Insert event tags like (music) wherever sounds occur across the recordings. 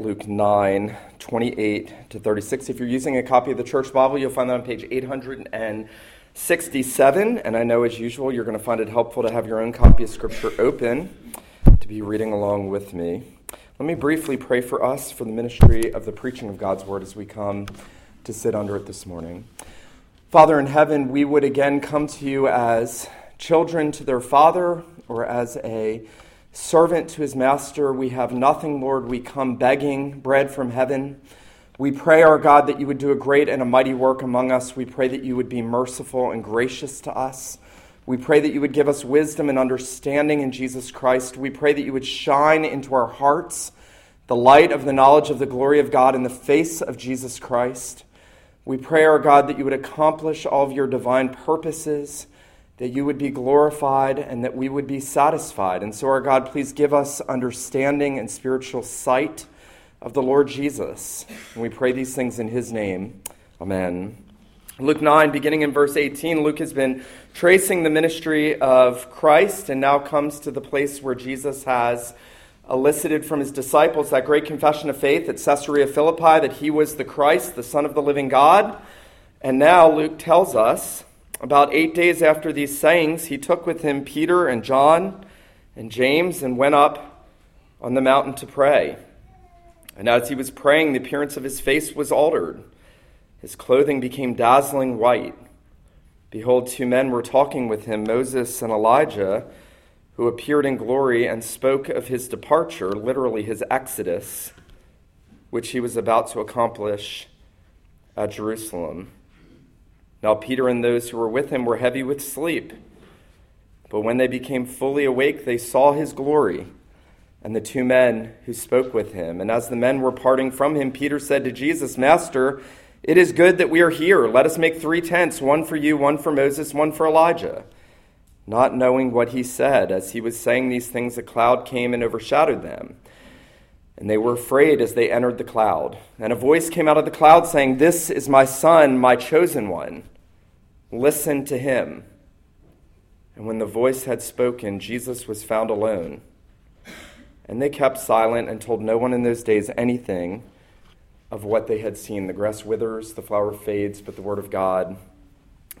Luke 9, 28 to 36. If you're using a copy of the Church Bible, you'll find that on page 867. And I know, as usual, you're going to find it helpful to have your own copy of Scripture open to be reading along with me. Let me briefly pray for us for the ministry of the preaching of God's Word as we come to sit under it this morning. Father in heaven, we would again come to you as children to their Father or as a servant to his master. We have nothing, Lord. We come begging bread from heaven. We pray, our God, that you would do a great and a mighty work among us. We pray that you would be merciful and gracious to us. We pray that you would give us wisdom and understanding in Jesus Christ. We pray that you would shine into our hearts the light of the knowledge of the glory of God in the face of Jesus Christ. We pray, our God, that you would accomplish all of your divine purposes that you would be glorified and that we would be satisfied. And so, our God, please give us understanding and spiritual sight of the Lord Jesus. And we pray these things in his name. Amen. Luke 9, beginning in verse 18, Luke has been tracing the ministry of Christ and now comes to the place where Jesus has elicited from his disciples that great confession of faith at Caesarea Philippi that he was the Christ, the Son of the living God. And now Luke tells us about eight days after these sayings, he took with him Peter and John and James and went up on the mountain to pray. And as he was praying, the appearance of his face was altered. His clothing became dazzling white. Behold, two men were talking with him, Moses and Elijah, who appeared in glory and spoke of his departure, literally his exodus, which he was about to accomplish at Jerusalem. Now Peter and those who were with him were heavy with sleep. But when they became fully awake, they saw his glory and the two men who spoke with him. And as the men were parting from him, Peter said to Jesus, Master, it is good that we are here. Let us make three tents one for you, one for Moses, one for Elijah. Not knowing what he said, as he was saying these things, a cloud came and overshadowed them. And they were afraid as they entered the cloud. And a voice came out of the cloud saying, This is my son, my chosen one. Listen to him. And when the voice had spoken, Jesus was found alone. And they kept silent and told no one in those days anything of what they had seen. The grass withers, the flower fades, but the word of God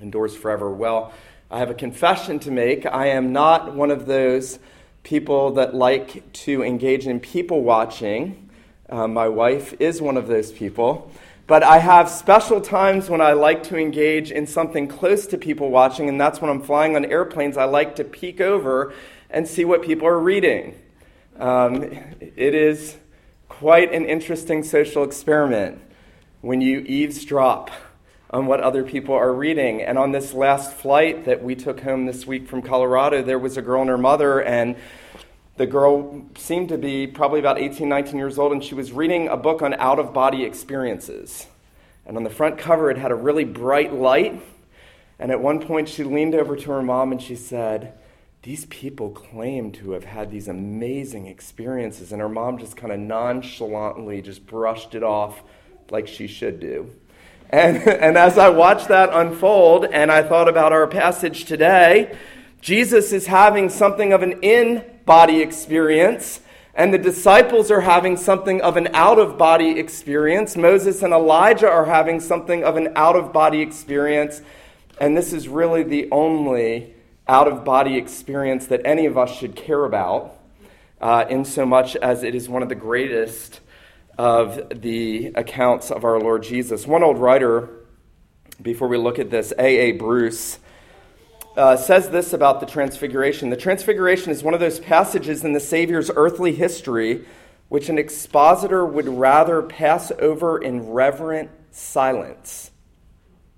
endures forever. Well, I have a confession to make. I am not one of those people that like to engage in people watching. Uh, my wife is one of those people. But I have special times when I like to engage in something close to people watching, and that's when I'm flying on airplanes. I like to peek over and see what people are reading. Um, it is quite an interesting social experiment when you eavesdrop on what other people are reading. And on this last flight that we took home this week from Colorado, there was a girl and her mother, and the girl seemed to be probably about 18, 19 years old, and she was reading a book on out of body experiences. And on the front cover, it had a really bright light. And at one point, she leaned over to her mom and she said, These people claim to have had these amazing experiences. And her mom just kind of nonchalantly just brushed it off like she should do. And, (laughs) and as I watched that unfold and I thought about our passage today, Jesus is having something of an in body experience, and the disciples are having something of an out of body experience. Moses and Elijah are having something of an out of body experience, and this is really the only out of body experience that any of us should care about, uh, in so much as it is one of the greatest of the accounts of our Lord Jesus. One old writer, before we look at this, A.B. Bruce, uh, says this about the Transfiguration. The Transfiguration is one of those passages in the Savior's earthly history which an expositor would rather pass over in reverent silence.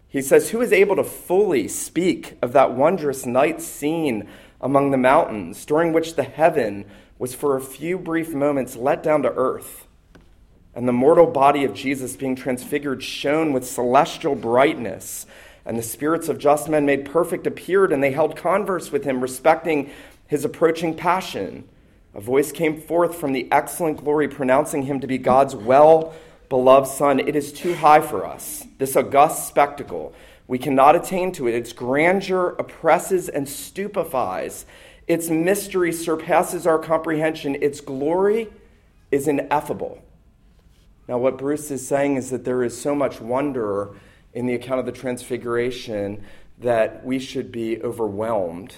He says, Who is able to fully speak of that wondrous night scene among the mountains, during which the heaven was for a few brief moments let down to earth, and the mortal body of Jesus being transfigured shone with celestial brightness? And the spirits of just men made perfect appeared, and they held converse with him respecting his approaching passion. A voice came forth from the excellent glory, pronouncing him to be God's well beloved Son. It is too high for us, this august spectacle. We cannot attain to it. Its grandeur oppresses and stupefies. Its mystery surpasses our comprehension. Its glory is ineffable. Now, what Bruce is saying is that there is so much wonder in the account of the Transfiguration that we should be overwhelmed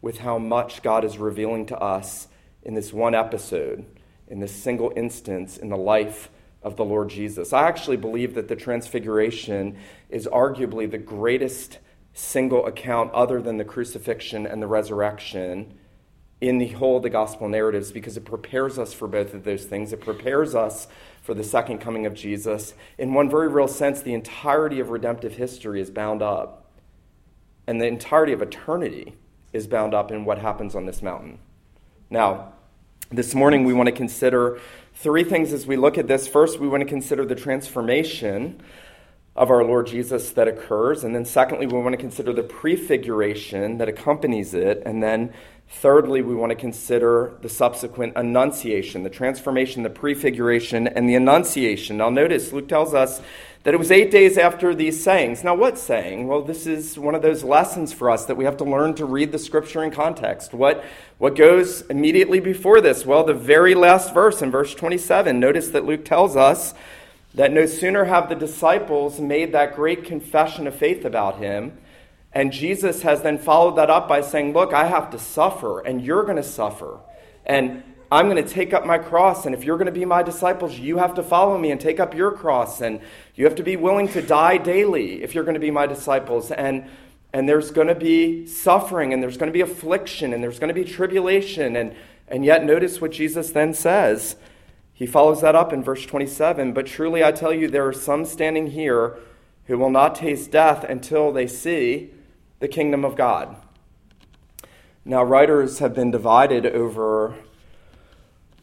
with how much God is revealing to us in this one episode, in this single instance in the life of the Lord Jesus. I actually believe that the Transfiguration is arguably the greatest single account, other than the crucifixion and the resurrection, in the whole of the gospel narratives because it prepares us for both of those things. It prepares us for the second coming of Jesus. In one very real sense, the entirety of redemptive history is bound up, and the entirety of eternity is bound up in what happens on this mountain. Now, this morning we want to consider three things as we look at this. First, we want to consider the transformation of our Lord Jesus that occurs. And then, secondly, we want to consider the prefiguration that accompanies it. And then, thirdly, we want to consider the subsequent annunciation, the transformation, the prefiguration, and the annunciation. Now, notice Luke tells us that it was eight days after these sayings. Now, what saying? Well, this is one of those lessons for us that we have to learn to read the scripture in context. What, what goes immediately before this? Well, the very last verse in verse 27. Notice that Luke tells us that no sooner have the disciples made that great confession of faith about him, and Jesus has then followed that up by saying, Look, I have to suffer, and you're going to suffer. And I'm going to take up my cross, and if you're going to be my disciples, you have to follow me and take up your cross, and you have to be willing to die daily if you're going to be my disciples. And, and there's going to be suffering, and there's going to be affliction, and there's going to be tribulation. And, and yet, notice what Jesus then says. He follows that up in verse 27 But truly I tell you, there are some standing here who will not taste death until they see the kingdom of God. Now, writers have been divided over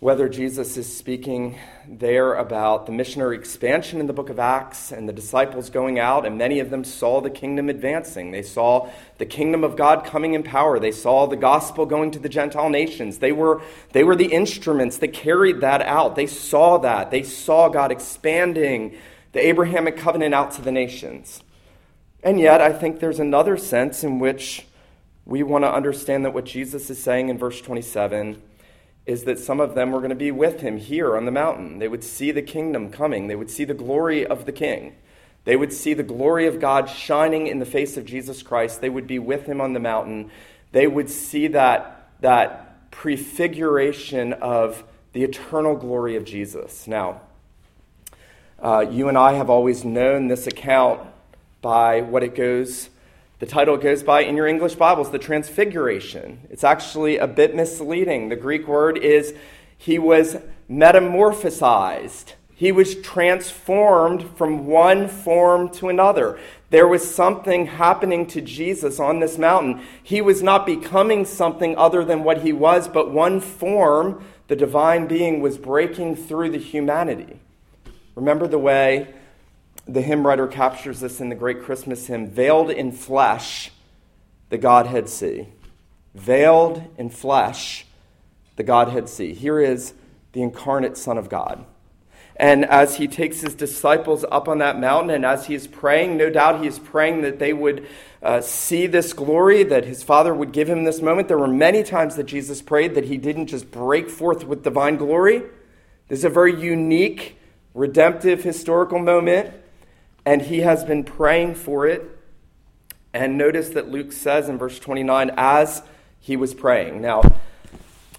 whether Jesus is speaking there about the missionary expansion in the book of Acts and the disciples going out, and many of them saw the kingdom advancing. They saw the kingdom of God coming in power. They saw the gospel going to the Gentile nations. They were, they were the instruments that carried that out. They saw that. They saw God expanding the Abrahamic covenant out to the nations. And yet, I think there's another sense in which we want to understand that what Jesus is saying in verse 27 is that some of them were going to be with him here on the mountain. They would see the kingdom coming, they would see the glory of the king. They would see the glory of God shining in the face of Jesus Christ. They would be with him on the mountain. They would see that, that prefiguration of the eternal glory of Jesus. Now, uh, you and I have always known this account by what it goes the title goes by in your English Bibles, the Transfiguration. It's actually a bit misleading. The Greek word is he was metamorphosized. He was transformed from one form to another. There was something happening to Jesus on this mountain. He was not becoming something other than what he was, but one form, the divine being, was breaking through the humanity. Remember the way the hymn writer captures this in the great Christmas hymn Veiled in flesh, the Godhead see. Veiled in flesh, the Godhead see. Here is the incarnate Son of God. And as he takes his disciples up on that mountain, and as he is praying, no doubt he is praying that they would uh, see this glory, that his Father would give him this moment. There were many times that Jesus prayed that he didn't just break forth with divine glory. This is a very unique, redemptive, historical moment and he has been praying for it. And notice that Luke says in verse 29, as he was praying. Now,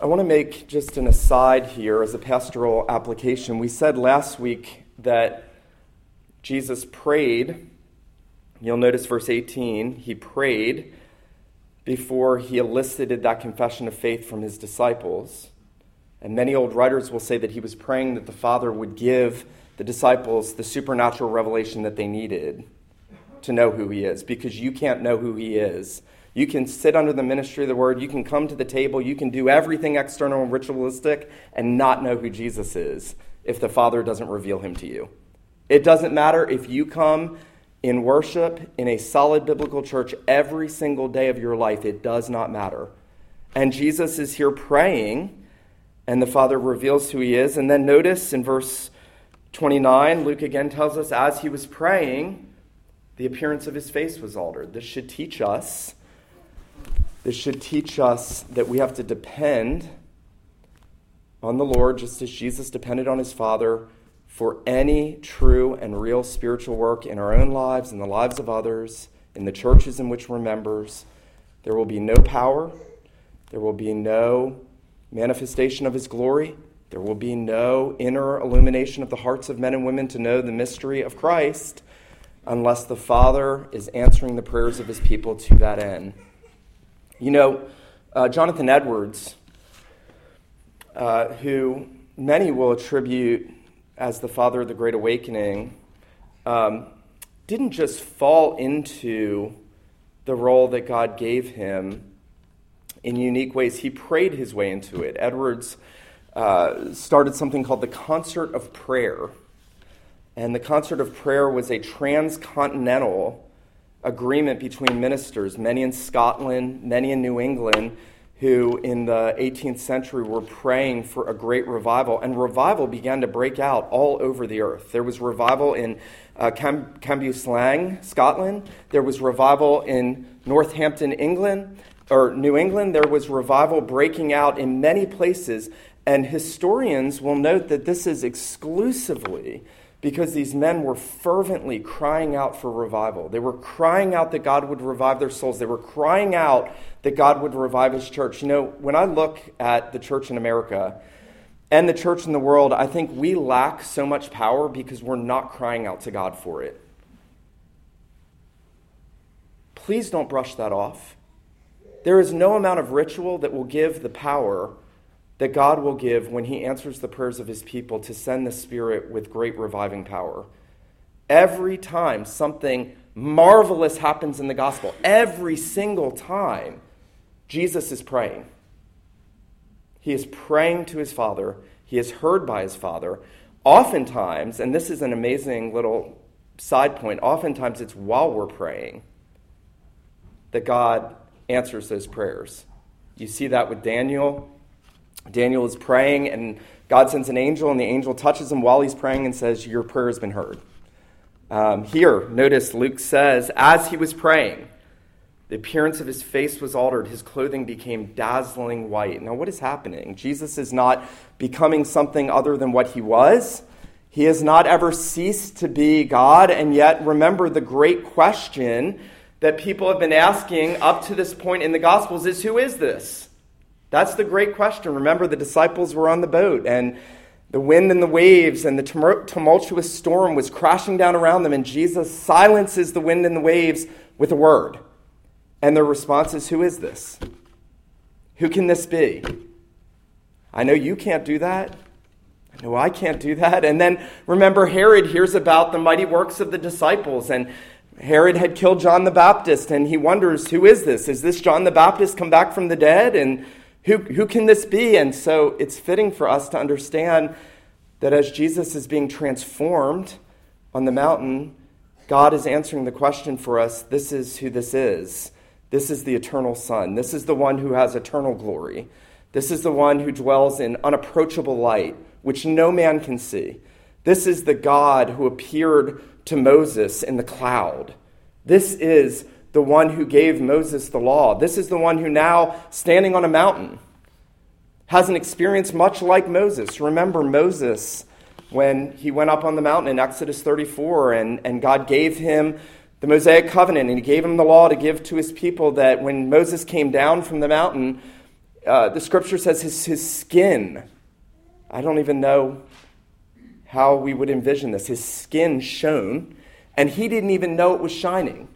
I want to make just an aside here as a pastoral application. We said last week that Jesus prayed. You'll notice verse 18, he prayed before he elicited that confession of faith from his disciples. And many old writers will say that he was praying that the Father would give the disciples the supernatural revelation that they needed to know who he is because you can't know who he is. You can sit under the ministry of the word, you can come to the table, you can do everything external and ritualistic and not know who Jesus is if the Father doesn't reveal him to you. It doesn't matter if you come in worship in a solid biblical church every single day of your life, it does not matter. And Jesus is here praying, and the Father reveals who he is. And then notice in verse 29, Luke again tells us as he was praying, the appearance of his face was altered. This should teach us this should teach us that we have to depend on the Lord just as Jesus depended on his Father for any true and real spiritual work in our own lives, in the lives of others, in the churches in which we're members. There will be no power, there will be no manifestation of His glory, there will be no inner illumination of the hearts of men and women to know the mystery of Christ unless the Father is answering the prayers of His people to that end. You know, uh, Jonathan Edwards, uh, who many will attribute as the father of the Great Awakening, um, didn't just fall into the role that God gave him in unique ways. He prayed his way into it. Edwards uh, started something called the Concert of Prayer. And the Concert of Prayer was a transcontinental agreement between ministers, many in Scotland, many in New England, who in the 18th century were praying for a great revival. And revival began to break out all over the earth. There was revival in uh, Cam- Cambuslang, Scotland. There was revival in Northampton, England, or New England. There was revival breaking out in many places. And historians will note that this is exclusively because these men were fervently crying out for revival. They were crying out that God would revive their souls. They were crying out that God would revive his church. You know, when I look at the church in America and the church in the world, I think we lack so much power because we're not crying out to God for it. Please don't brush that off. There is no amount of ritual that will give the power that God will give when He answers the prayers of His people to send the Spirit with great reviving power. Every time something marvelous happens in the gospel, every single time, Jesus is praying. He is praying to His Father, He is heard by His Father. Oftentimes, and this is an amazing little side point, oftentimes it's while we're praying that God answers those prayers. You see that with Daniel Daniel is praying, and God sends an angel, and the angel touches him while he's praying and says, Your prayer has been heard. Um, here, notice Luke says, As he was praying, the appearance of his face was altered. His clothing became dazzling white. Now, what is happening? Jesus is not becoming something other than what he was. He has not ever ceased to be God. And yet, remember the great question that people have been asking up to this point in the Gospels is who is this? That's the great question. Remember, the disciples were on the boat, and the wind and the waves and the tumultuous storm was crashing down around them, and Jesus silences the wind and the waves with a word. And their response is, Who is this? Who can this be? I know you can't do that. I know I can't do that. And then remember, Herod hears about the mighty works of the disciples, and Herod had killed John the Baptist, and he wonders, Who is this? Is this John the Baptist come back from the dead? And who, who can this be? And so it's fitting for us to understand that as Jesus is being transformed on the mountain, God is answering the question for us this is who this is. This is the eternal Son. This is the one who has eternal glory. This is the one who dwells in unapproachable light, which no man can see. This is the God who appeared to Moses in the cloud. This is the one who gave Moses the law. This is the one who now, standing on a mountain, has an experience much like Moses. Remember Moses when he went up on the mountain in Exodus 34 and, and God gave him the Mosaic covenant and he gave him the law to give to his people that when Moses came down from the mountain, uh, the scripture says his, his skin, I don't even know how we would envision this, his skin shone, and he didn't even know it was shining.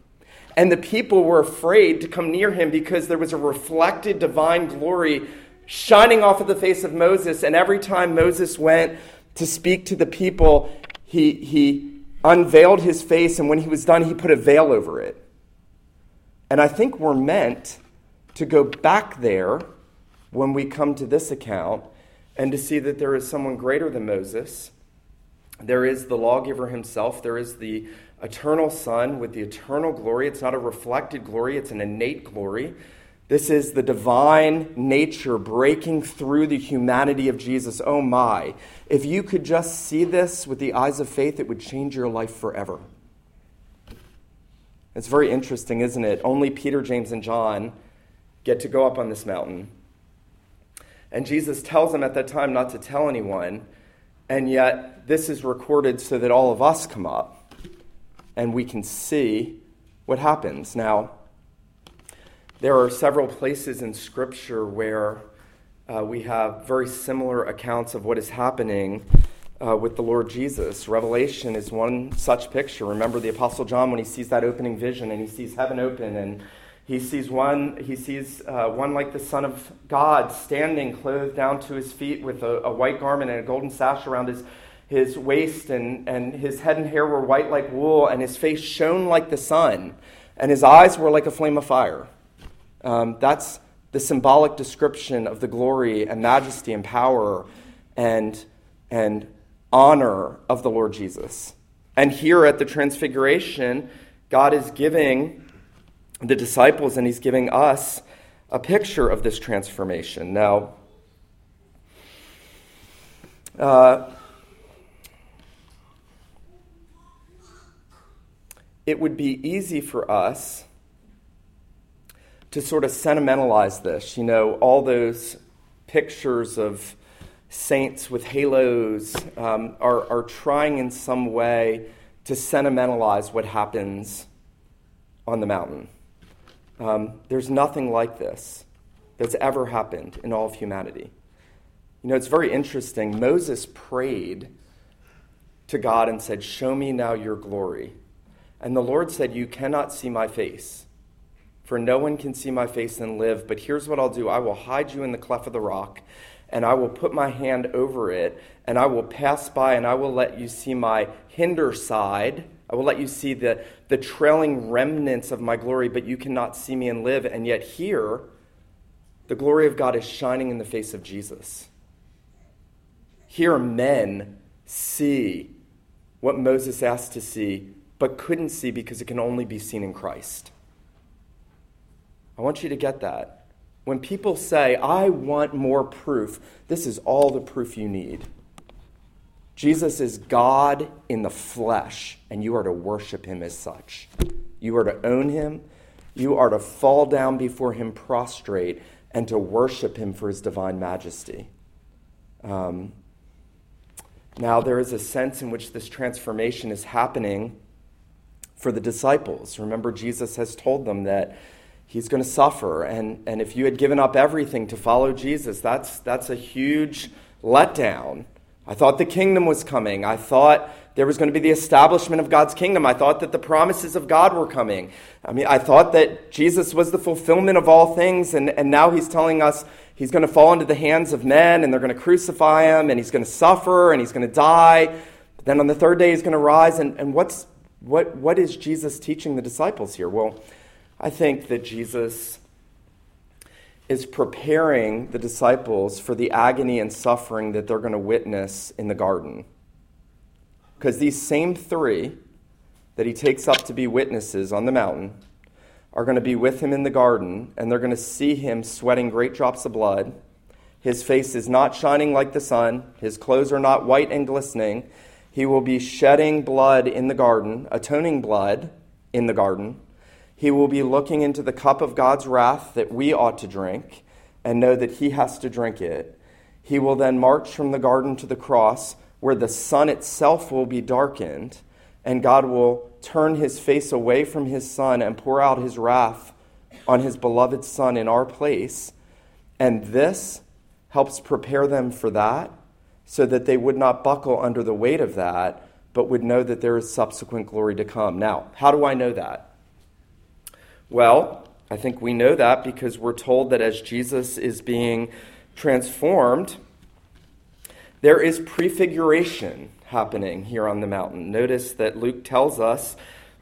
And the people were afraid to come near him because there was a reflected divine glory shining off of the face of Moses. And every time Moses went to speak to the people, he, he unveiled his face. And when he was done, he put a veil over it. And I think we're meant to go back there when we come to this account and to see that there is someone greater than Moses. There is the lawgiver himself. There is the eternal Son with the eternal glory. It's not a reflected glory, it's an innate glory. This is the divine nature breaking through the humanity of Jesus. Oh my. If you could just see this with the eyes of faith, it would change your life forever. It's very interesting, isn't it? Only Peter, James, and John get to go up on this mountain. And Jesus tells them at that time not to tell anyone. And yet, this is recorded so that all of us come up and we can see what happens. Now, there are several places in Scripture where uh, we have very similar accounts of what is happening uh, with the Lord Jesus. Revelation is one such picture. Remember the Apostle John when he sees that opening vision and he sees heaven open and he sees one, he sees uh, one like the Son of God standing, clothed down to his feet with a, a, white garment and a golden sash around his, his waist, and, and his head and hair were white like wool, and his face shone like the sun, and his eyes were like a flame of fire. Um, that's the symbolic description of the glory and majesty and power and, and honor of the Lord Jesus. And here at the Transfiguration, God is giving the disciples and he's giving us a picture of this transformation. Now, uh, it would be easy for us to sort of sentimentalize this. You know, all those pictures of saints with halos um, are, are trying in some way to sentimentalize what happens on the mountain. Um, there's nothing like this that's ever happened in all of humanity. You know, it's very interesting. Moses prayed to God and said, Show me now your glory. And the Lord said, You cannot see my face, for no one can see my face and live. But here's what I'll do I will hide you in the cleft of the rock, and I will put my hand over it, and I will pass by, and I will let you see my hinder side I will let you see the, the trailing remnants of my glory, but you cannot see me and live. And yet, here, the glory of God is shining in the face of Jesus. Here, men see what Moses asked to see, but couldn't see because it can only be seen in Christ. I want you to get that. When people say, I want more proof, this is all the proof you need. Jesus is God in the flesh, and you are to worship him as such. You are to own him. You are to fall down before him prostrate and to worship him for his divine majesty. Um, now, there is a sense in which this transformation is happening for the disciples. Remember, Jesus has told them that he's going to suffer. And, and if you had given up everything to follow Jesus, that's, that's a huge letdown. I thought the kingdom was coming. I thought there was going to be the establishment of God's kingdom. I thought that the promises of God were coming. I mean, I thought that Jesus was the fulfillment of all things, and, and now he's telling us he's going to fall into the hands of men, and they're going to crucify him, and he's going to suffer, and he's going to die. But then on the third day, he's going to rise. And, and what's, what, what is Jesus teaching the disciples here? Well, I think that Jesus is preparing the disciples for the agony and suffering that they're going to witness in the garden. Because these same three that he takes up to be witnesses on the mountain are going to be with him in the garden, and they're going to see him sweating great drops of blood. His face is not shining like the sun, his clothes are not white and glistening. He will be shedding blood in the garden, atoning blood in the garden he will be looking into the cup of God's wrath that we ought to drink and know that he has to drink it. He will then march from the garden to the cross where the sun itself will be darkened, and God will turn his face away from his son and pour out his wrath on his beloved son in our place. And this helps prepare them for that so that they would not buckle under the weight of that, but would know that there is subsequent glory to come. Now, how do I know that? Well, I think we know that because we're told that as Jesus is being transformed, there is prefiguration happening here on the mountain. Notice that Luke tells us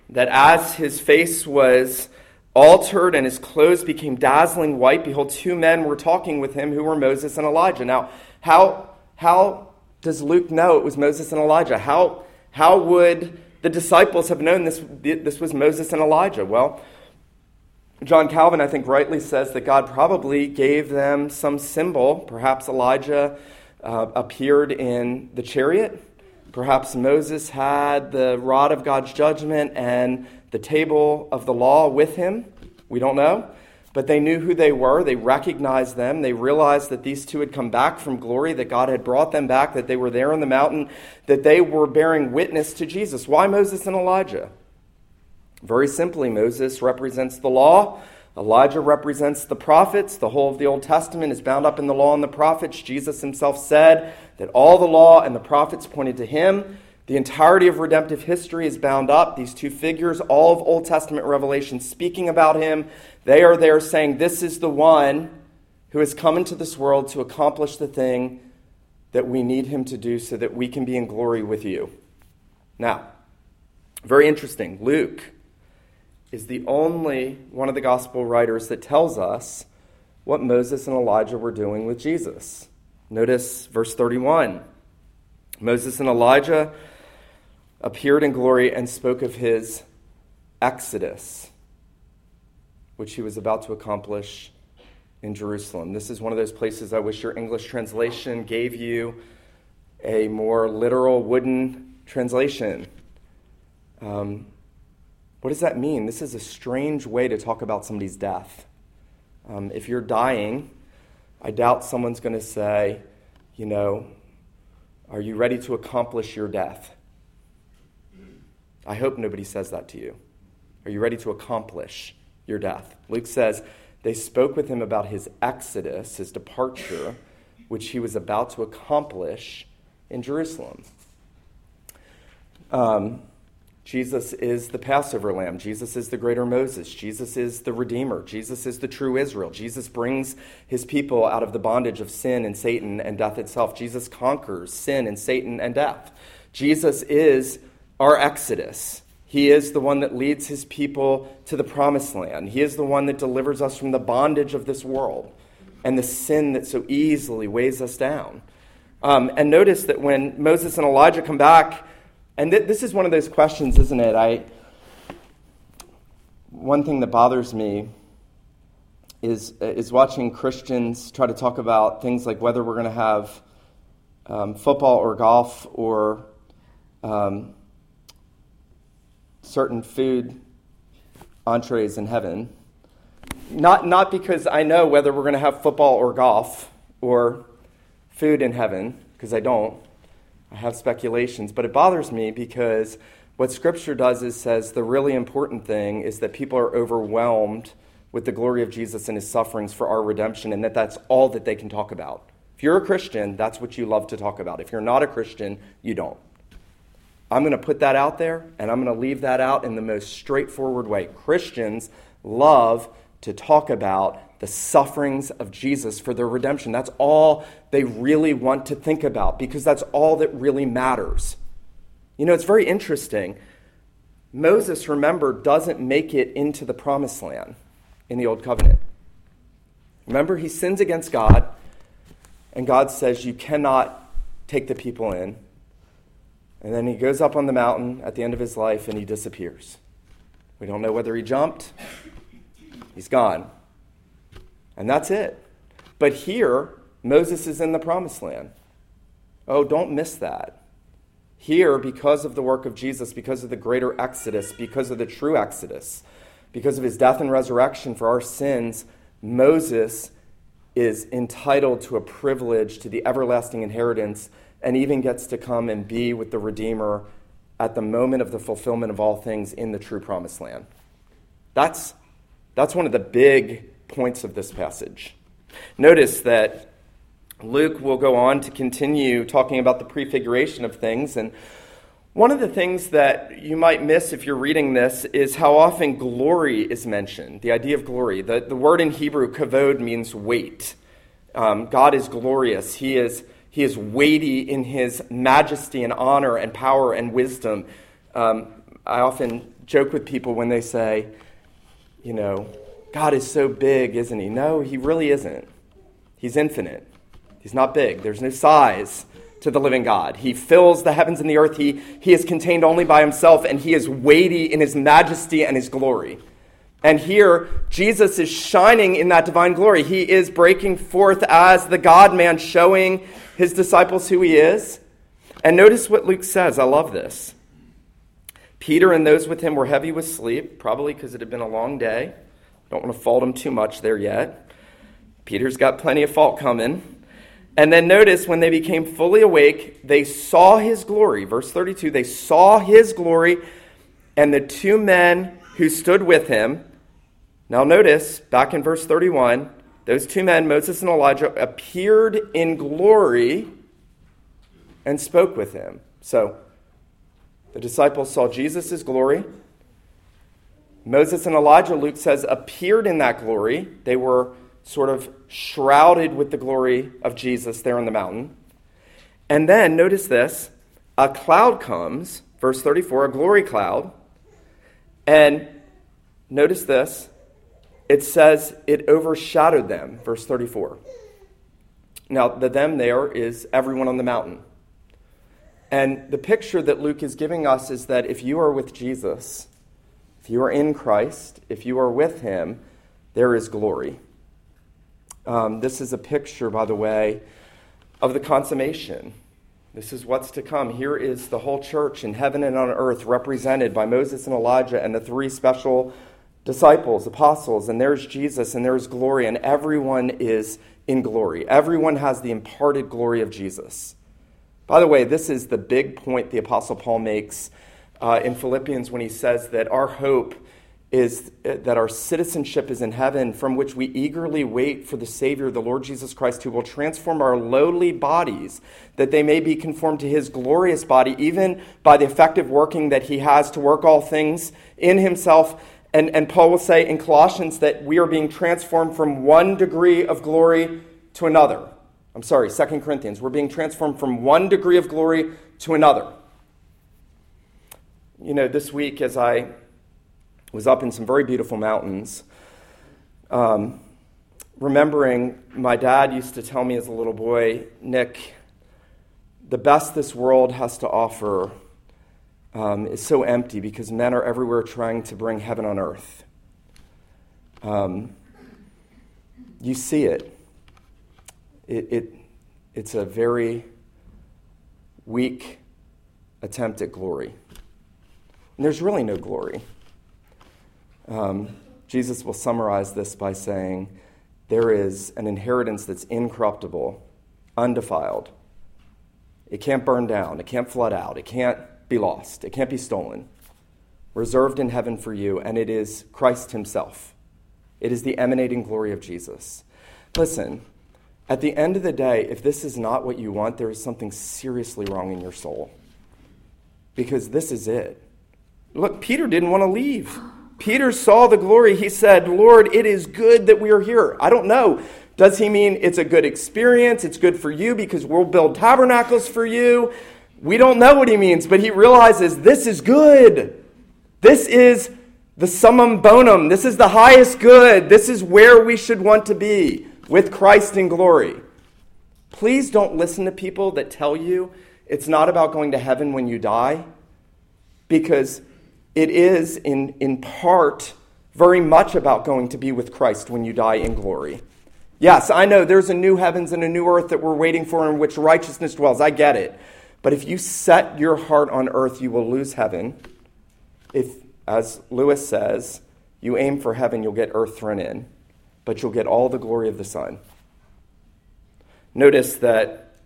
that as his face was altered and his clothes became dazzling white, behold, two men were talking with him who were Moses and Elijah. Now, how, how does Luke know it was Moses and Elijah? How, how would the disciples have known this, this was Moses and Elijah? Well, John Calvin, I think, rightly says that God probably gave them some symbol. Perhaps Elijah uh, appeared in the chariot. Perhaps Moses had the rod of God's judgment and the table of the law with him. We don't know. But they knew who they were. They recognized them. They realized that these two had come back from glory, that God had brought them back, that they were there on the mountain, that they were bearing witness to Jesus. Why Moses and Elijah? Very simply, Moses represents the law. Elijah represents the prophets. The whole of the Old Testament is bound up in the law and the prophets. Jesus himself said that all the law and the prophets pointed to him. The entirety of redemptive history is bound up. These two figures, all of Old Testament revelation speaking about him, they are there saying, This is the one who has come into this world to accomplish the thing that we need him to do so that we can be in glory with you. Now, very interesting. Luke is the only one of the gospel writers that tells us what Moses and Elijah were doing with Jesus. Notice verse 31. Moses and Elijah appeared in glory and spoke of his exodus, which he was about to accomplish in Jerusalem. This is one of those places I wish your English translation gave you a more literal wooden translation. Um, what does that mean? This is a strange way to talk about somebody's death. Um, if you're dying, I doubt someone's going to say, you know, are you ready to accomplish your death? I hope nobody says that to you. Are you ready to accomplish your death? Luke says they spoke with him about his exodus, his departure, which he was about to accomplish in Jerusalem. Um, Jesus is the Passover lamb. Jesus is the greater Moses. Jesus is the Redeemer. Jesus is the true Israel. Jesus brings his people out of the bondage of sin and Satan and death itself. Jesus conquers sin and Satan and death. Jesus is our Exodus. He is the one that leads his people to the promised land. He is the one that delivers us from the bondage of this world and the sin that so easily weighs us down. Um, and notice that when Moses and Elijah come back, and th- this is one of those questions, isn't it? I, one thing that bothers me is, is watching Christians try to talk about things like whether we're going to have um, football or golf or um, certain food entrees in heaven. Not, not because I know whether we're going to have football or golf or food in heaven, because I don't. I have speculations, but it bothers me because what Scripture does is says the really important thing is that people are overwhelmed with the glory of Jesus and his sufferings for our redemption, and that that's all that they can talk about. If you're a Christian, that's what you love to talk about. If you're not a Christian, you don't. I'm going to put that out there, and I'm going to leave that out in the most straightforward way. Christians love to talk about the sufferings of Jesus for their redemption. That's all they really want to think about because that's all that really matters. You know, it's very interesting. Moses, remember, doesn't make it into the promised land in the Old Covenant. Remember, he sins against God, and God says, You cannot take the people in. And then he goes up on the mountain at the end of his life and he disappears. We don't know whether he jumped, he's gone. And that's it. But here, Moses is in the promised land. Oh, don't miss that. Here, because of the work of Jesus, because of the greater exodus, because of the true exodus, because of his death and resurrection for our sins, Moses is entitled to a privilege to the everlasting inheritance and even gets to come and be with the Redeemer at the moment of the fulfillment of all things in the true promised land. That's, that's one of the big points of this passage. Notice that Luke will go on to continue talking about the prefiguration of things. And one of the things that you might miss if you're reading this is how often glory is mentioned, the idea of glory. The, the word in Hebrew, kavod, means weight. Um, God is glorious. He is, he is weighty in his majesty and honor and power and wisdom. Um, I often joke with people when they say, you know, God is so big, isn't he? No, he really isn't. He's infinite. He's not big. There's no size to the living God. He fills the heavens and the earth. He, he is contained only by himself, and he is weighty in his majesty and his glory. And here, Jesus is shining in that divine glory. He is breaking forth as the God man, showing his disciples who he is. And notice what Luke says. I love this. Peter and those with him were heavy with sleep, probably because it had been a long day. Don't want to fault him too much there yet. Peter's got plenty of fault coming. And then notice when they became fully awake, they saw his glory. Verse 32 they saw his glory, and the two men who stood with him. Now, notice back in verse 31, those two men, Moses and Elijah, appeared in glory and spoke with him. So, the disciples saw Jesus' glory. Moses and Elijah, Luke says, appeared in that glory. They were sort of shrouded with the glory of Jesus there on the mountain. And then, notice this a cloud comes, verse 34, a glory cloud. And notice this it says it overshadowed them, verse 34. Now, the them there is everyone on the mountain. And the picture that Luke is giving us is that if you are with Jesus, if you are in Christ, if you are with him, there is glory. Um, this is a picture, by the way, of the consummation. This is what's to come. Here is the whole church in heaven and on earth represented by Moses and Elijah and the three special disciples, apostles, and there's Jesus and there's glory, and everyone is in glory. Everyone has the imparted glory of Jesus. By the way, this is the big point the Apostle Paul makes uh, in Philippians when he says that our hope is uh, that our citizenship is in heaven, from which we eagerly wait for the Savior, the Lord Jesus Christ, who will transform our lowly bodies, that they may be conformed to his glorious body, even by the effective working that he has to work all things in himself. And, and Paul will say in Colossians that we are being transformed from one degree of glory to another. I'm sorry, 2 Corinthians. We're being transformed from one degree of glory to another. You know, this week as I was up in some very beautiful mountains. Um, remembering my dad used to tell me as a little boy, Nick, the best this world has to offer um, is so empty because men are everywhere trying to bring heaven on earth. Um, you see it. It, it. It's a very weak attempt at glory. And there's really no glory. Um, Jesus will summarize this by saying, There is an inheritance that's incorruptible, undefiled. It can't burn down, it can't flood out, it can't be lost, it can't be stolen. Reserved in heaven for you, and it is Christ Himself. It is the emanating glory of Jesus. Listen, at the end of the day, if this is not what you want, there is something seriously wrong in your soul. Because this is it. Look, Peter didn't want to leave. Peter saw the glory. He said, Lord, it is good that we are here. I don't know. Does he mean it's a good experience? It's good for you because we'll build tabernacles for you? We don't know what he means, but he realizes this is good. This is the summum bonum. This is the highest good. This is where we should want to be with Christ in glory. Please don't listen to people that tell you it's not about going to heaven when you die because it is, in, in part, very much about going to be with Christ when you die in glory. Yes, I know there's a new heavens and a new earth that we're waiting for in which righteousness dwells. I get it. But if you set your heart on earth, you will lose heaven. If, as Lewis says, you aim for heaven, you'll get earth thrown in, but you'll get all the glory of the sun. Notice that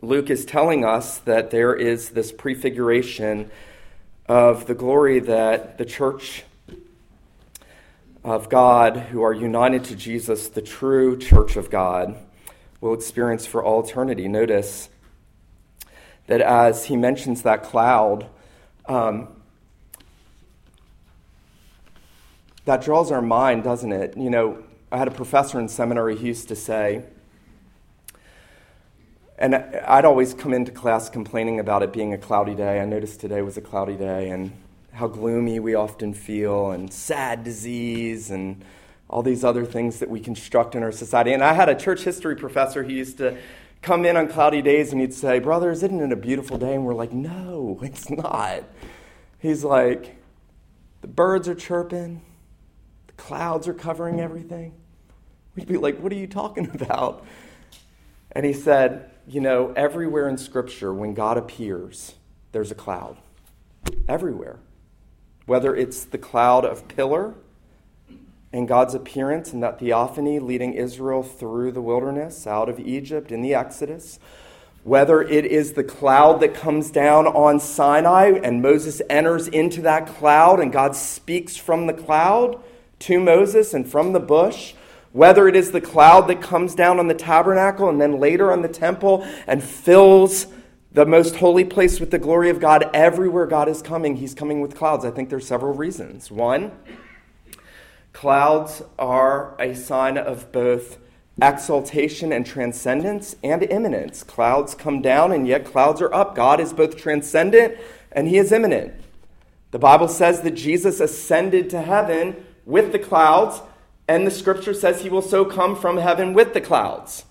Luke is telling us that there is this prefiguration of the glory that the church of God, who are united to Jesus, the true church of God, will experience for all eternity. Notice that as he mentions that cloud, um, that draws our mind, doesn't it? You know, I had a professor in seminary who used to say, and I'd always come into class complaining about it being a cloudy day. I noticed today was a cloudy day and how gloomy we often feel, and sad disease, and all these other things that we construct in our society. And I had a church history professor who used to come in on cloudy days and he'd say, Brothers, isn't it a beautiful day? And we're like, No, (laughs) it's not. He's like, The birds are chirping, the clouds are covering everything. We'd be like, What are you talking (laughs) about? And he said, you know, everywhere in Scripture, when God appears, there's a cloud. Everywhere. Whether it's the cloud of pillar and God's appearance in that theophany leading Israel through the wilderness, out of Egypt in the Exodus, whether it is the cloud that comes down on Sinai and Moses enters into that cloud and God speaks from the cloud to Moses and from the bush, whether it is the cloud that comes down on the tabernacle and then later on the temple and fills the most holy place with the glory of God, everywhere God is coming, He's coming with clouds. I think there's several reasons. One, Clouds are a sign of both exaltation and transcendence and immanence. Clouds come down, and yet clouds are up. God is both transcendent and he is immanent. The Bible says that Jesus ascended to heaven with the clouds, and the scripture says he will so come from heaven with the clouds.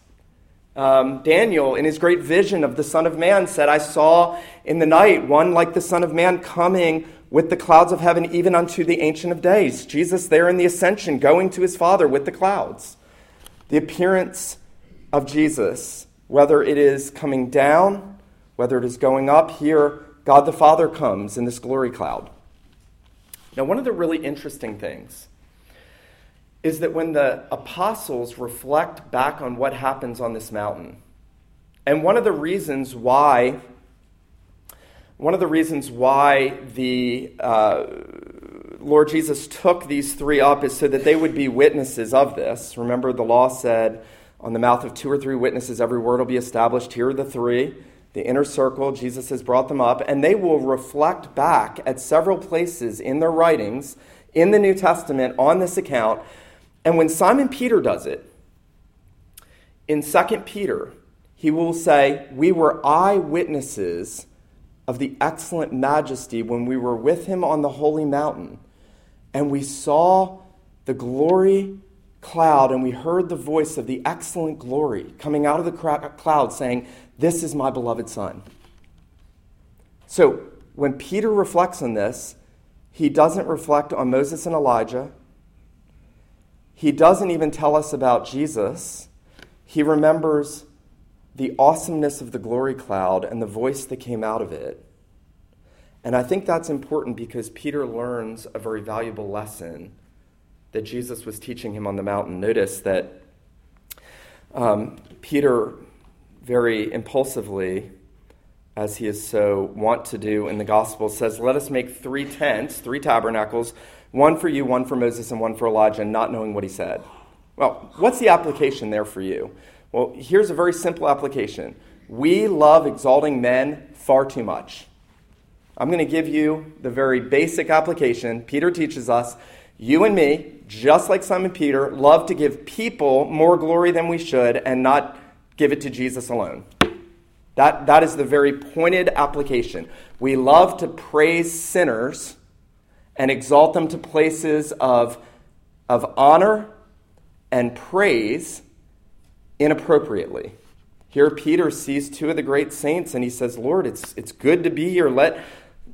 Um, Daniel, in his great vision of the Son of Man, said, I saw in the night one like the Son of Man coming with the clouds of heaven, even unto the Ancient of Days. Jesus, there in the ascension, going to his Father with the clouds. The appearance of Jesus, whether it is coming down, whether it is going up, here, God the Father comes in this glory cloud. Now, one of the really interesting things is that when the apostles reflect back on what happens on this mountain, and one of the reasons why one of the reasons why the uh, Lord Jesus took these three up is so that they would be witnesses of this. Remember, the law said, on the mouth of two or three witnesses, every word will be established. Here are the three. The inner circle, Jesus has brought them up, and they will reflect back at several places in their writings in the New Testament on this account. And when Simon Peter does it, in 2 Peter, he will say, We were eyewitnesses of the excellent majesty when we were with him on the holy mountain and we saw the glory cloud and we heard the voice of the excellent glory coming out of the cloud saying, This is my beloved Son. So when Peter reflects on this, he doesn't reflect on Moses and Elijah. He doesn't even tell us about Jesus. He remembers the awesomeness of the glory cloud and the voice that came out of it. And I think that's important because Peter learns a very valuable lesson that Jesus was teaching him on the mountain. Notice that um, Peter, very impulsively, as he is so wont to do in the gospel, says, Let us make three tents, three tabernacles, one for you, one for Moses, and one for Elijah, not knowing what he said. Well, what's the application there for you? Well, here's a very simple application. We love exalting men far too much. I'm going to give you the very basic application. Peter teaches us you and me, just like Simon Peter, love to give people more glory than we should and not give it to Jesus alone. That, that is the very pointed application. We love to praise sinners and exalt them to places of, of honor and praise inappropriately. Here, Peter sees two of the great saints and he says, Lord, it's, it's good to be here. Let,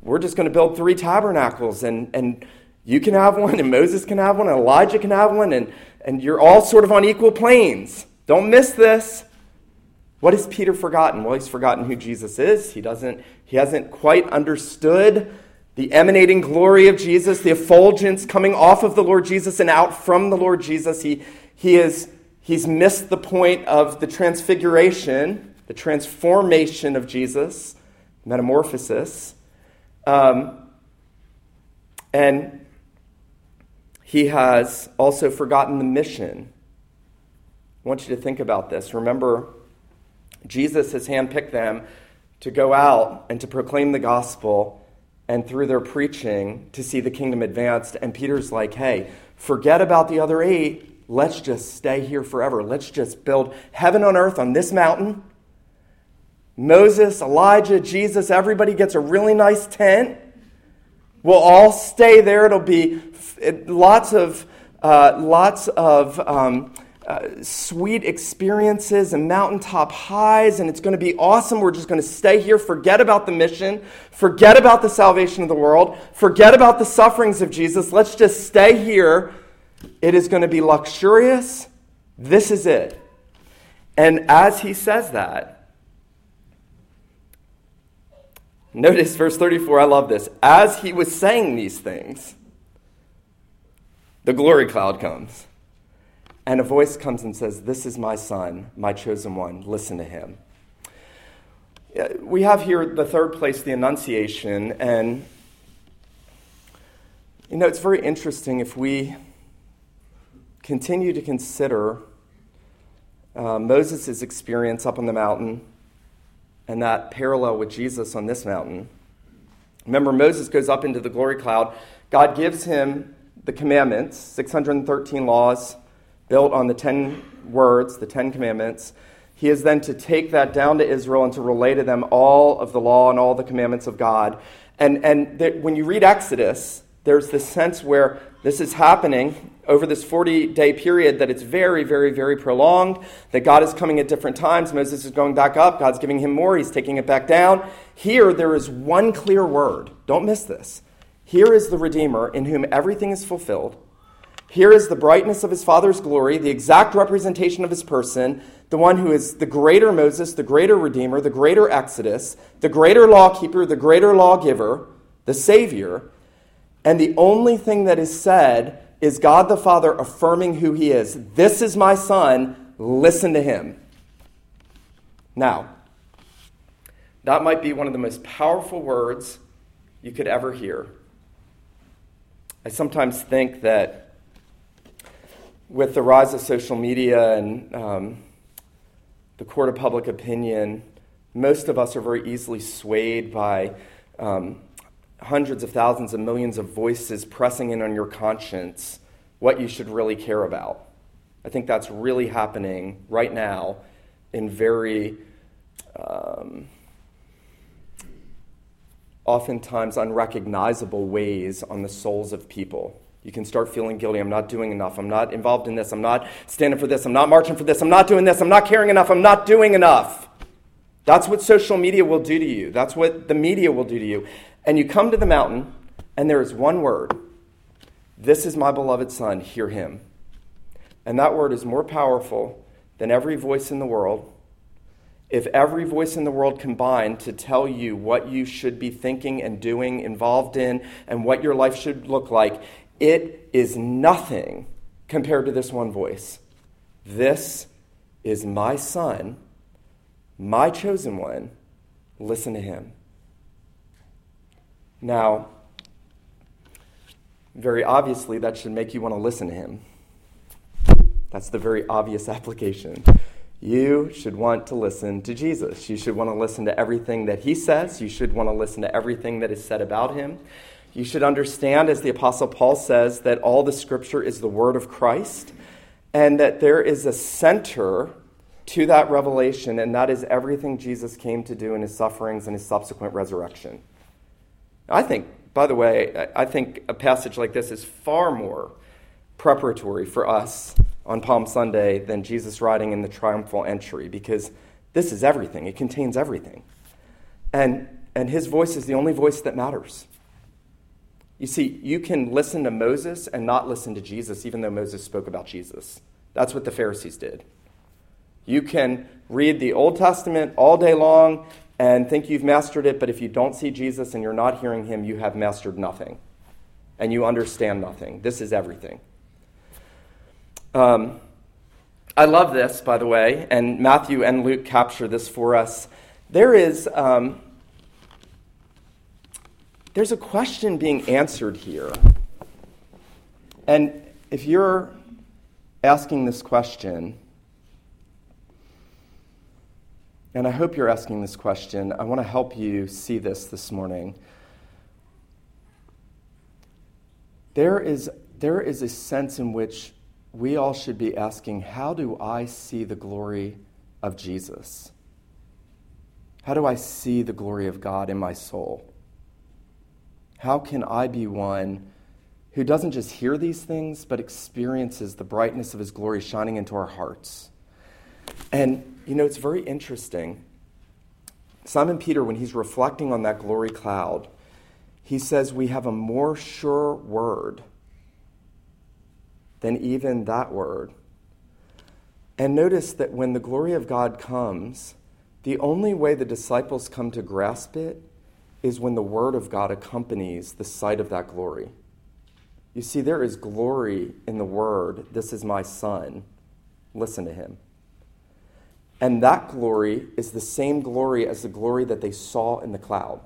we're just going to build three tabernacles, and, and you can have one, and Moses can have one, and Elijah can have one, and, and you're all sort of on equal planes. Don't miss this. What has Peter forgotten? Well, he's forgotten who Jesus is. He, doesn't, he hasn't quite understood the emanating glory of Jesus, the effulgence coming off of the Lord Jesus and out from the Lord Jesus. He, he is He's missed the point of the transfiguration, the transformation of Jesus, metamorphosis. Um, and he has also forgotten the mission. I want you to think about this. Remember, Jesus has handpicked them to go out and to proclaim the gospel and through their preaching to see the kingdom advanced. And Peter's like, hey, forget about the other eight let's just stay here forever. Let's just build heaven on earth on this mountain. Moses, Elijah, Jesus, everybody gets a really nice tent. We'll all stay there. It'll be lots of, uh, lots of um, uh, sweet experiences and mountaintop highs, and it's going to be awesome. We're just going to stay here, forget about the mission, forget about the salvation of the world, forget about the sufferings of Jesus. Let's just stay here it is going to be luxurious. This is it. And as he says that, notice verse 34, I love this. As he was saying these things, the glory cloud comes. And a voice comes and says, This is my son, my chosen one. Listen to him. We have here the third place, the Annunciation. And, you know, it's very interesting if we continue to consider uh, Moses' experience up on the mountain and that parallel with Jesus on this mountain. Remember, Moses goes up into the glory cloud. God gives him the commandments, 613 laws built on the 10 words, the 10 commandments. He is then to take that down to Israel and to relay to them all of the law and all the commandments of God. And, and th- when you read Exodus, there's this sense where this is happening over this 40 day period that it's very, very, very prolonged, that God is coming at different times. Moses is going back up, God's giving him more, he's taking it back down. Here, there is one clear word. Don't miss this. Here is the Redeemer in whom everything is fulfilled. Here is the brightness of his Father's glory, the exact representation of his person, the one who is the greater Moses, the greater Redeemer, the greater Exodus, the greater lawkeeper, the greater lawgiver, the Savior. And the only thing that is said is God the Father affirming who he is. This is my son, listen to him. Now, that might be one of the most powerful words you could ever hear. I sometimes think that with the rise of social media and um, the court of public opinion, most of us are very easily swayed by um, hundreds of thousands and millions of voices pressing in on your conscience what you should really care about. I think that's really happening right now in very um, oftentimes unrecognizable ways on the souls of people. You can start feeling guilty. I'm not doing enough. I'm not involved in this. I'm not standing for this. I'm not marching for this. I'm not doing this. I'm not caring enough. I'm not doing enough. That's what social media will do to you. That's what the media will do to you. And you come to the mountain, and there is one word This is my beloved Son, hear him. And that word is more powerful than every voice in the world. If every voice in the world combined to tell you what you should be thinking and doing, involved in, and what your life should look like, it is nothing compared to this one voice. This is my son, my chosen one. Listen to him. Now, very obviously, that should make you want to listen to him. That's the very obvious (laughs) application. You should want to listen to Jesus. You should want to listen to everything that he says. You should want to listen to everything that is said about him. You should understand, as the Apostle Paul says, that all the scripture is the word of Christ and that there is a center to that revelation, and that is everything Jesus came to do in his sufferings and his subsequent resurrection. I think, by the way, I think a passage like this is far more preparatory for us on Palm Sunday than Jesus riding in the triumphal entry because this is everything. It contains everything. And, and his voice is the only voice that matters. You see, you can listen to Moses and not listen to Jesus, even though Moses spoke about Jesus. That's what the Pharisees did. You can read the Old Testament all day long and think you've mastered it, but if you don't see Jesus and you're not hearing him, you have mastered nothing. And you understand nothing. This is everything. Um, I love this, by the way, and Matthew and Luke capture this for us. There is um, there's a question being answered here, and if you're asking this question, And I hope you're asking this question. I want to help you see this this morning. There is, there is a sense in which we all should be asking how do I see the glory of Jesus? How do I see the glory of God in my soul? How can I be one who doesn't just hear these things, but experiences the brightness of his glory shining into our hearts? And you know, it's very interesting. Simon Peter, when he's reflecting on that glory cloud, he says, We have a more sure word than even that word. And notice that when the glory of God comes, the only way the disciples come to grasp it is when the word of God accompanies the sight of that glory. You see, there is glory in the word, This is my son. Listen to him. And that glory is the same glory as the glory that they saw in the cloud.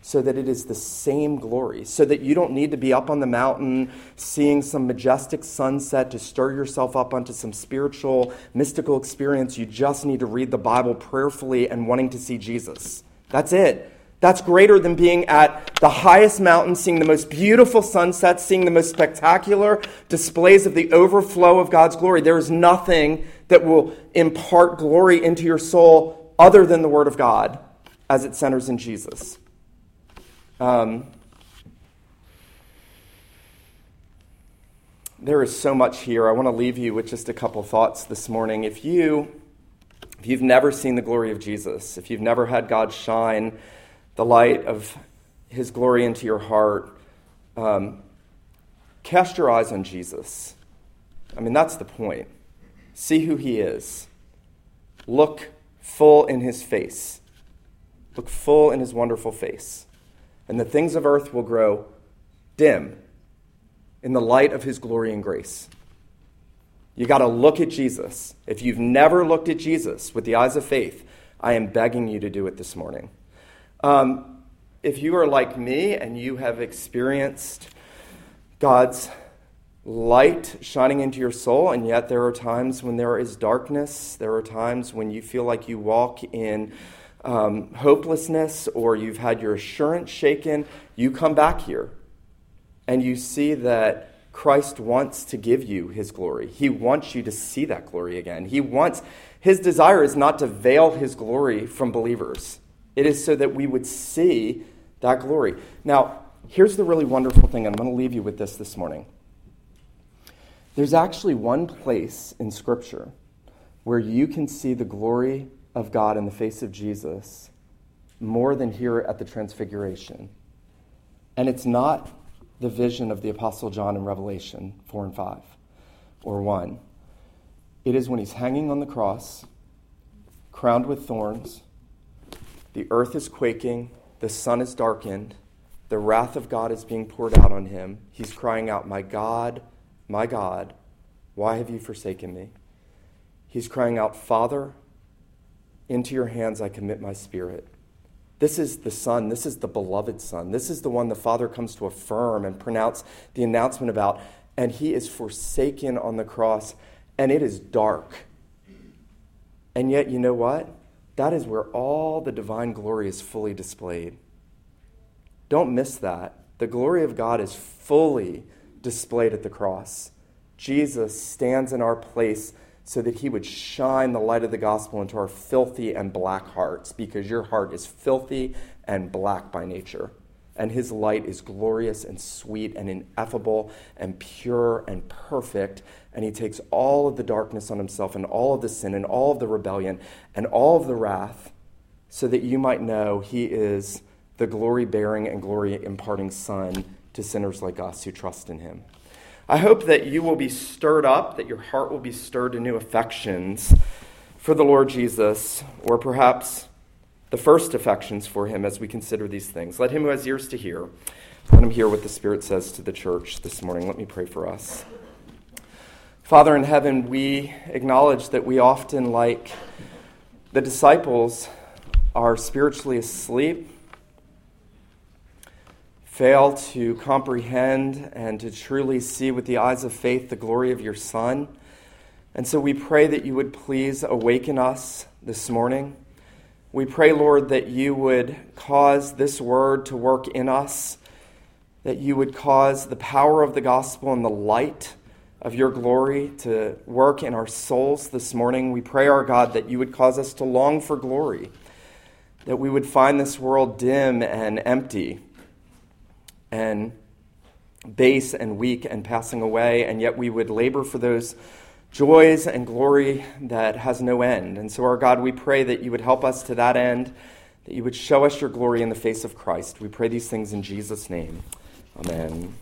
So that it is the same glory. So that you don't need to be up on the mountain seeing some majestic sunset to stir yourself up onto some spiritual, mystical experience. You just need to read the Bible prayerfully and wanting to see Jesus. That's it. That's greater than being at the highest mountain, seeing the most beautiful sunsets, seeing the most spectacular displays of the overflow of God's glory. There is nothing that will impart glory into your soul other than the Word of God as it centers in Jesus. Um, there is so much here. I want to leave you with just a couple thoughts this morning. If you if you've never seen the glory of Jesus, if you've never had God shine the light of his glory into your heart, um, cast your eyes on Jesus. I mean, that's the point. See who he is. Look full in his face. Look full in his wonderful face. And the things of earth will grow dim in the light of his glory and grace. You got to look at Jesus. If you've never looked at Jesus with the eyes of faith, I am begging you to do it this morning. Um, if you are like me and you have experienced God's light shining into your soul, and yet there are times when there is darkness, there are times when you feel like you walk in um, hopelessness or you've had your assurance shaken, you come back here and you see that Christ wants to give you his glory. He wants you to see that glory again. He wants, his desire is not to veil his glory from believers. It is so that we would see that glory. Now, here's the really wonderful thing. I'm going to leave you with this this morning. There's actually one place in Scripture where you can see the glory of God in the face of Jesus more than here at the Transfiguration. And it's not the vision of the Apostle John in Revelation 4 and 5 or 1. It is when he's hanging on the cross, crowned with thorns, the earth is quaking, the sun is darkened, the wrath of God is being poured out on him. He's crying out, My God, my God, why have you forsaken me? He's crying out, Father, into your hands I commit my spirit. This is the Son. This is the beloved Son. This is the one the Father comes to affirm and pronounce the announcement about. And he is forsaken on the cross, and it is dark. And yet, you know what? That is where all the divine glory is fully displayed. Don't miss that. The glory of God is fully displayed at the cross. Jesus stands in our place so that he would shine the light of the gospel into our filthy and black hearts because your heart is filthy and black by nature and his light is glorious and sweet and ineffable and pure and perfect. And he takes all of the darkness on himself and all of the sin and all of the rebellion and all of the wrath so that you might know he is the glory bearing and glory imparting Son to sinners like us who trust in him. I hope that you will be stirred up, that your heart will be stirred to new affections for the Lord Jesus, or perhaps the first affections for him as we consider these things. Let him who has ears to hear, let him hear what the Spirit says to the church this morning. Let me pray for us. Father in heaven, we acknowledge that we often, like the disciples, are spiritually asleep, fail to comprehend and to truly see with the eyes of faith the glory of your Son. And so we pray that you would please awaken us this morning we pray, Lord, that you would cause this word to work in us, that you would cause the power of the gospel and the light of your glory to work in our souls this morning. We pray, our God, that you would cause us to long for glory, that we would find this world dim and empty and base and weak and passing away, and yet we would labor for those joys and glory that has no end. And so, our God, we pray that you would help us to that end, that you would show us your glory in the face of Christ. We pray these things in Jesus' name. Amen.